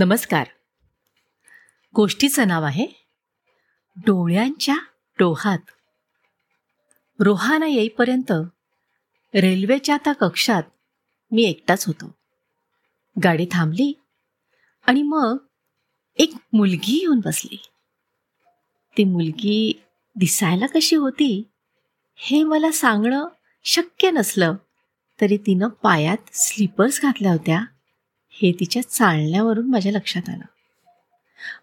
नमस्कार. गोष्टीचं नाव आहे डोळ्यांच्या डोहात रोहाना येईपर्यंत रेल्वेच्या त्या कक्षात मी एकटाच होतो. गाडी थांबली आणि मग एक मुलगी येऊन बसली. ती मुलगी दिसायला कशी होती हे मला सांगणं शक्य नसलं तरी तिनं पायात स्लीपर्स घातल्या होत्या हे तिच्या चालण्यावरून माझ्या लक्षात आलं.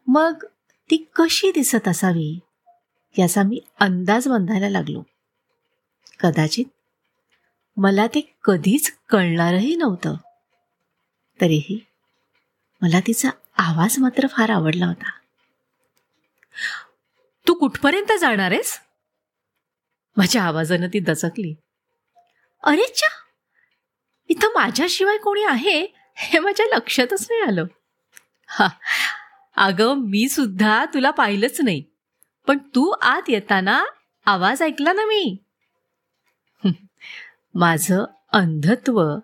मग ती कशी दिसत असावी याचा मी अंदाज बांधायला लागलो. कदाचित मला ते कधीच कळणारही नव्हतं. तरीही मला तिचा आवाज मात्र फार आवडला होता. तू कुठपर्यंत जाणार आहेस? माझ्या आवाजानं ती दचकली. अरेच्या इथं माझ्याशिवाय कोणी आहे? हे माझ्या लक्षातच नाही आलं. हा. अगं मी सुद्धा तुला पाहिलंच नाही. पण तू आत येताना आवाज ऐकला ना मी. माझं अंधत्व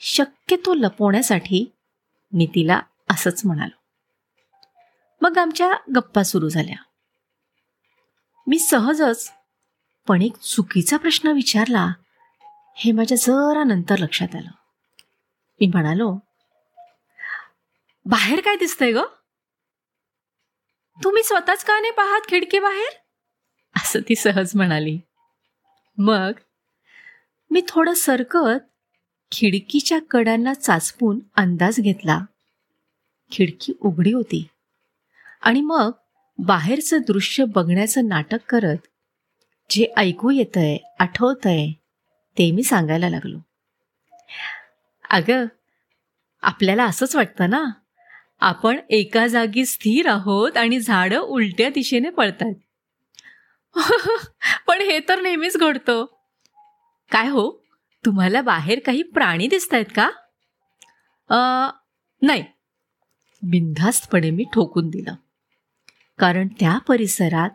शक्यतो लपवण्यासाठी मी तिला असंच म्हणालो. मग आमच्या गप्पा सुरू झाल्या. मी सहजच पण एक चुकीचा प्रश्न विचारला हे माझ्या जरा नंतर लक्षात आलं. मी म्हणालो बाहेर काय दिसतंय ग? तुम्ही स्वतःच का नाही पाहात खिडकी बाहेर? असं ती सहज म्हणाली. मग मी थोडं सरकत खिडकीच्या कडांना चाचपून अंदाज घेतला. खिडकी उघडी होती. आणि मग बाहेरचं दृश्य बघण्याचं नाटक करत जे ऐकू येतंय आठवतंय ते मी सांगायला लागलो. अगं आपल्याला असंच वाटतं ना? आपण एका जागी स्थिर आहोत आणि झाडं उलट्या दिशेने पळतात. पण हे तर नेहमीच घडतं. काय हो? तुम्हाला बाहेर काही प्राणी दिसत आहेत का नाही. बिनधास्तपणे मी ठोकून दिलं. कारण त्या परिसरात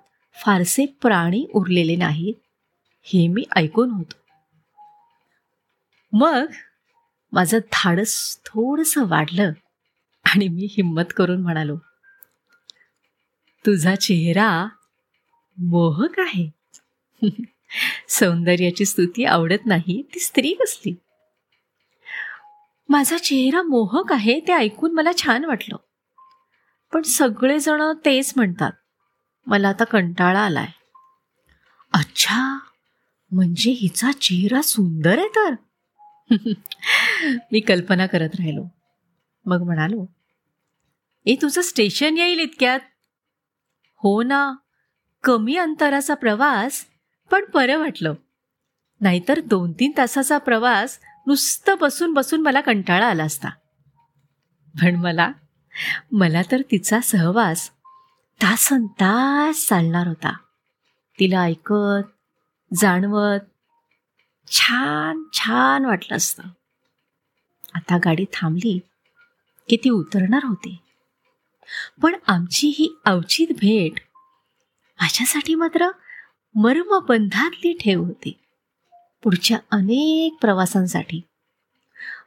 फारसे प्राणी उरलेले नाहीत हे मी ऐकून होतो. मग माझं धाडस थोडंसं वाढलं. आणि मी हिम्मत करून म्हणालो तुझा चेहरा मोहक आहे. सौंदर्याची स्तुती आवडत नाही ती स्त्री कसली माझा चेहरा मोहक आहे ते ऐकून मला छान वाटलं. पण सगळेजण तेच म्हणतात. मला आता कंटाळा आलाय. अच्छा म्हणजे हिचा चेहरा सुंदर आहे तर? मी कल्पना करत राहिलो. मग म्हणालो ए तुझं स्टेशन येईल इतक्यात? हो ना. कमी अंतराचा प्रवास पण बरं वाटलं. नाहीतर दोन तीन तासाचा प्रवास नुसतं बसून बसून मला कंटाळा आला असता. पण मला मला तर तिचा सहवास तासन तास चालणार होता. तिला ऐकत जाणवत छान छान वाटलं असतं. आता गाडी थांबली की ती उतरणार होती. पण आमची ही अवचित भेट माझ्यासाठी मात्र मर्मबंधातली ठेव होती. पुढच्या अनेक प्रवासांसाठी.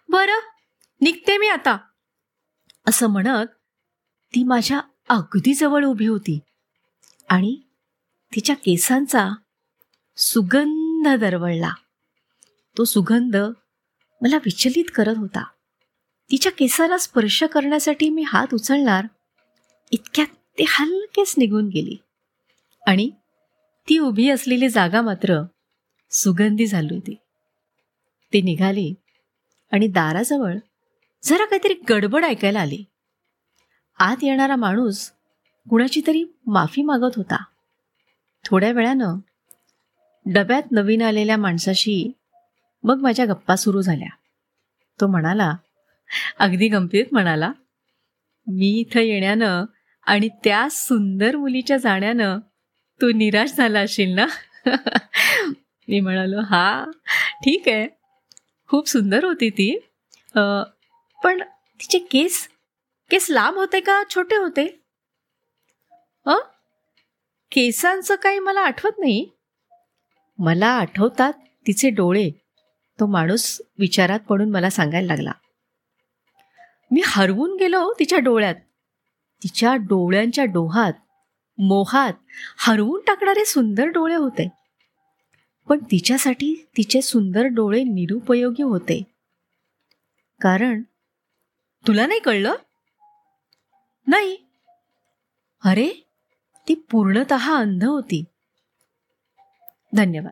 बरं निघते मी आता असं म्हणत ती माझ्या अगदी जवळ उभी होती आणि तिच्या केसांचा सुगंध दरवळला. तो सुगंध मला विचलित करत होता. तिच्या केसाला स्पर्श करण्यासाठी मी हात उचलणार इतक्यात ते हलकेच निघून गेली. आणि ती उभी असलेली जागा मात्र सुगंधी झाली होती. ती निघाली आणि दाराजवळ जरा काहीतरी गडबड ऐकायला आली. आत येणारा माणूस कुणाची तरी माफी मागत होता. थोड्या वेळानं डब्यात नवीन आलेल्या माणसाशी मग माझ्या गप्पा सुरू झाल्या. तो म्हणाला अगदी गंभीर म्हणाला मी इथं येण्यानं आणि त्या सुंदर मुलीच्या जाण्यानं तू निराश झाला असेल ना? मी म्हणालो हा ठीक आहे. खूप सुंदर होती ती. पण तिचे केस केस लांब होते का छोटे होते? अ केसांचं काही मला आठवत नाही. मला आठवतात तिचे डोळे. तो माणूस विचारात पडून मला सांगायला लागला. मी हरवून गेलो तिच्या डोळ्यात. तिच्या डोळ्यांच्या डोहात मोहात हरवून टाकणारे सुंदर डोळे होते. पण तिच्यासाठी तिचे सुंदर डोळे निरुपयोगी होते. कारण तुला नाही कळलं? नाही. अरे ती पूर्णत अंध होती. धन्यवाद.